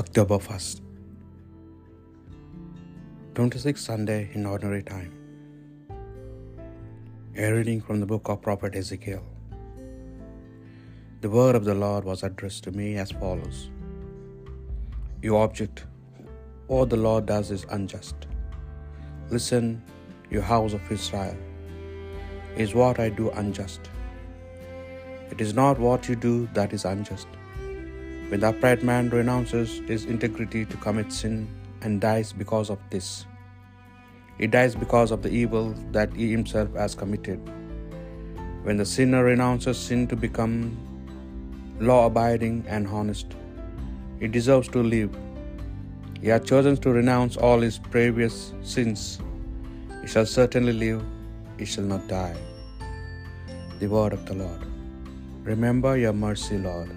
October 1st, 26th Sunday in Ordinary Time. A reading from the book of Prophet Ezekiel. The word of the Lord was addressed to me as follows You object, what the Lord does is unjust. Listen, you house of Israel. Is what I do unjust? It is not what you do that is unjust when the upright man renounces his integrity to commit sin and dies because of this, he dies because of the evil that he himself has committed. When the sinner renounces sin to become law abiding and honest, he deserves to live. He has chosen to renounce all his previous sins. He shall certainly live, he shall not die. The word of the Lord. Remember your mercy, Lord.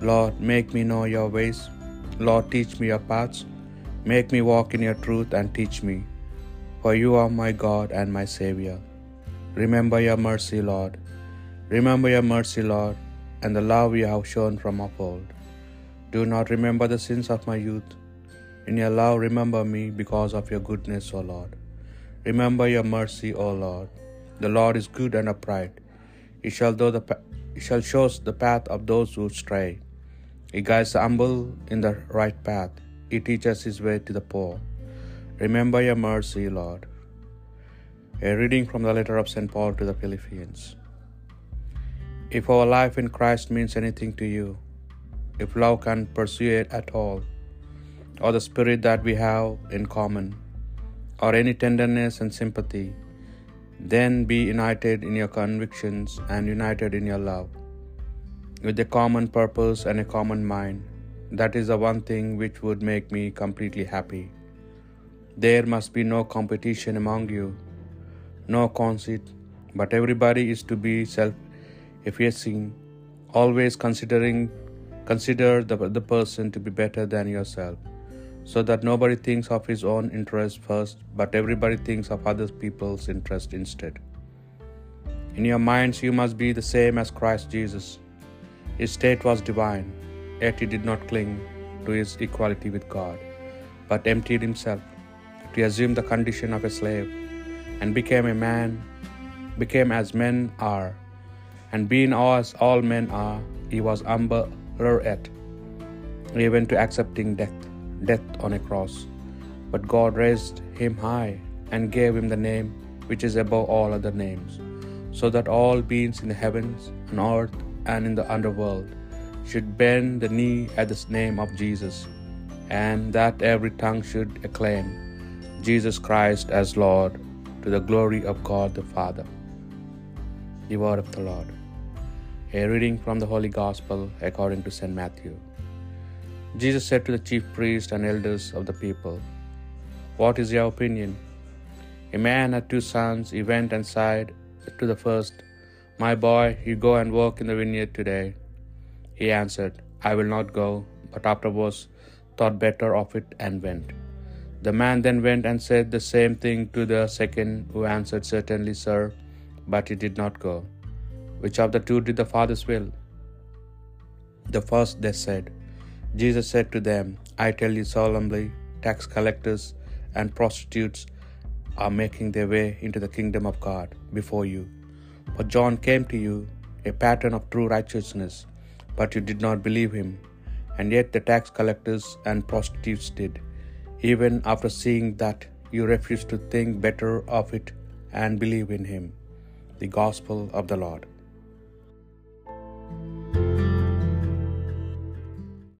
Lord, make me know your ways. Lord, teach me your paths. Make me walk in your truth and teach me. For you are my God and my Savior. Remember your mercy, Lord. Remember your mercy, Lord, and the love you have shown from of old. Do not remember the sins of my youth. In your love, remember me because of your goodness, O Lord. Remember your mercy, O Lord. The Lord is good and upright. He shall, the, he shall show the path of those who stray. He guides the humble in the right path. He teaches his way to the poor. Remember your mercy, Lord. A reading from the letter of St. Paul to the Philippians. If our life in Christ means anything to you, if love can pursue it at all, or the spirit that we have in common, or any tenderness and sympathy, then be united in your convictions and united in your love with a common purpose and a common mind. That is the one thing which would make me completely happy. There must be no competition among you, no conceit, but everybody is to be self effacing, always considering consider the, the person to be better than yourself, so that nobody thinks of his own interest first, but everybody thinks of other people's interest instead. In your minds, you must be the same as Christ Jesus. His state was divine, yet he did not cling to his equality with God, but emptied himself to assume the condition of a slave, and became a man, became as men are, and being as all men are, he was humbler yet, even to accepting death, death on a cross. But God raised him high and gave him the name which is above all other names, so that all beings in the heavens and earth and in the underworld should bend the knee at the name of Jesus, and that every tongue should acclaim Jesus Christ as Lord to the glory of God the Father. The word of the Lord. A reading from the Holy Gospel according to St. Matthew. Jesus said to the chief priests and elders of the people, What is your opinion? A man had two sons. He went and said to the first, My boy, you go and work in the vineyard today. He answered, I will not go, but afterwards thought better of it and went. The man then went and said the same thing to the second, who answered, Certainly, sir, but he did not go. Which of the two did the Father's will? The first, they said. Jesus said to them, I tell you solemnly, tax collectors and prostitutes are making their way into the kingdom of God before you. For John came to you, a pattern of true righteousness, but you did not believe him, and yet the tax collectors and prostitutes did. Even after seeing that, you refused to think better of it and believe in him. The Gospel of the Lord.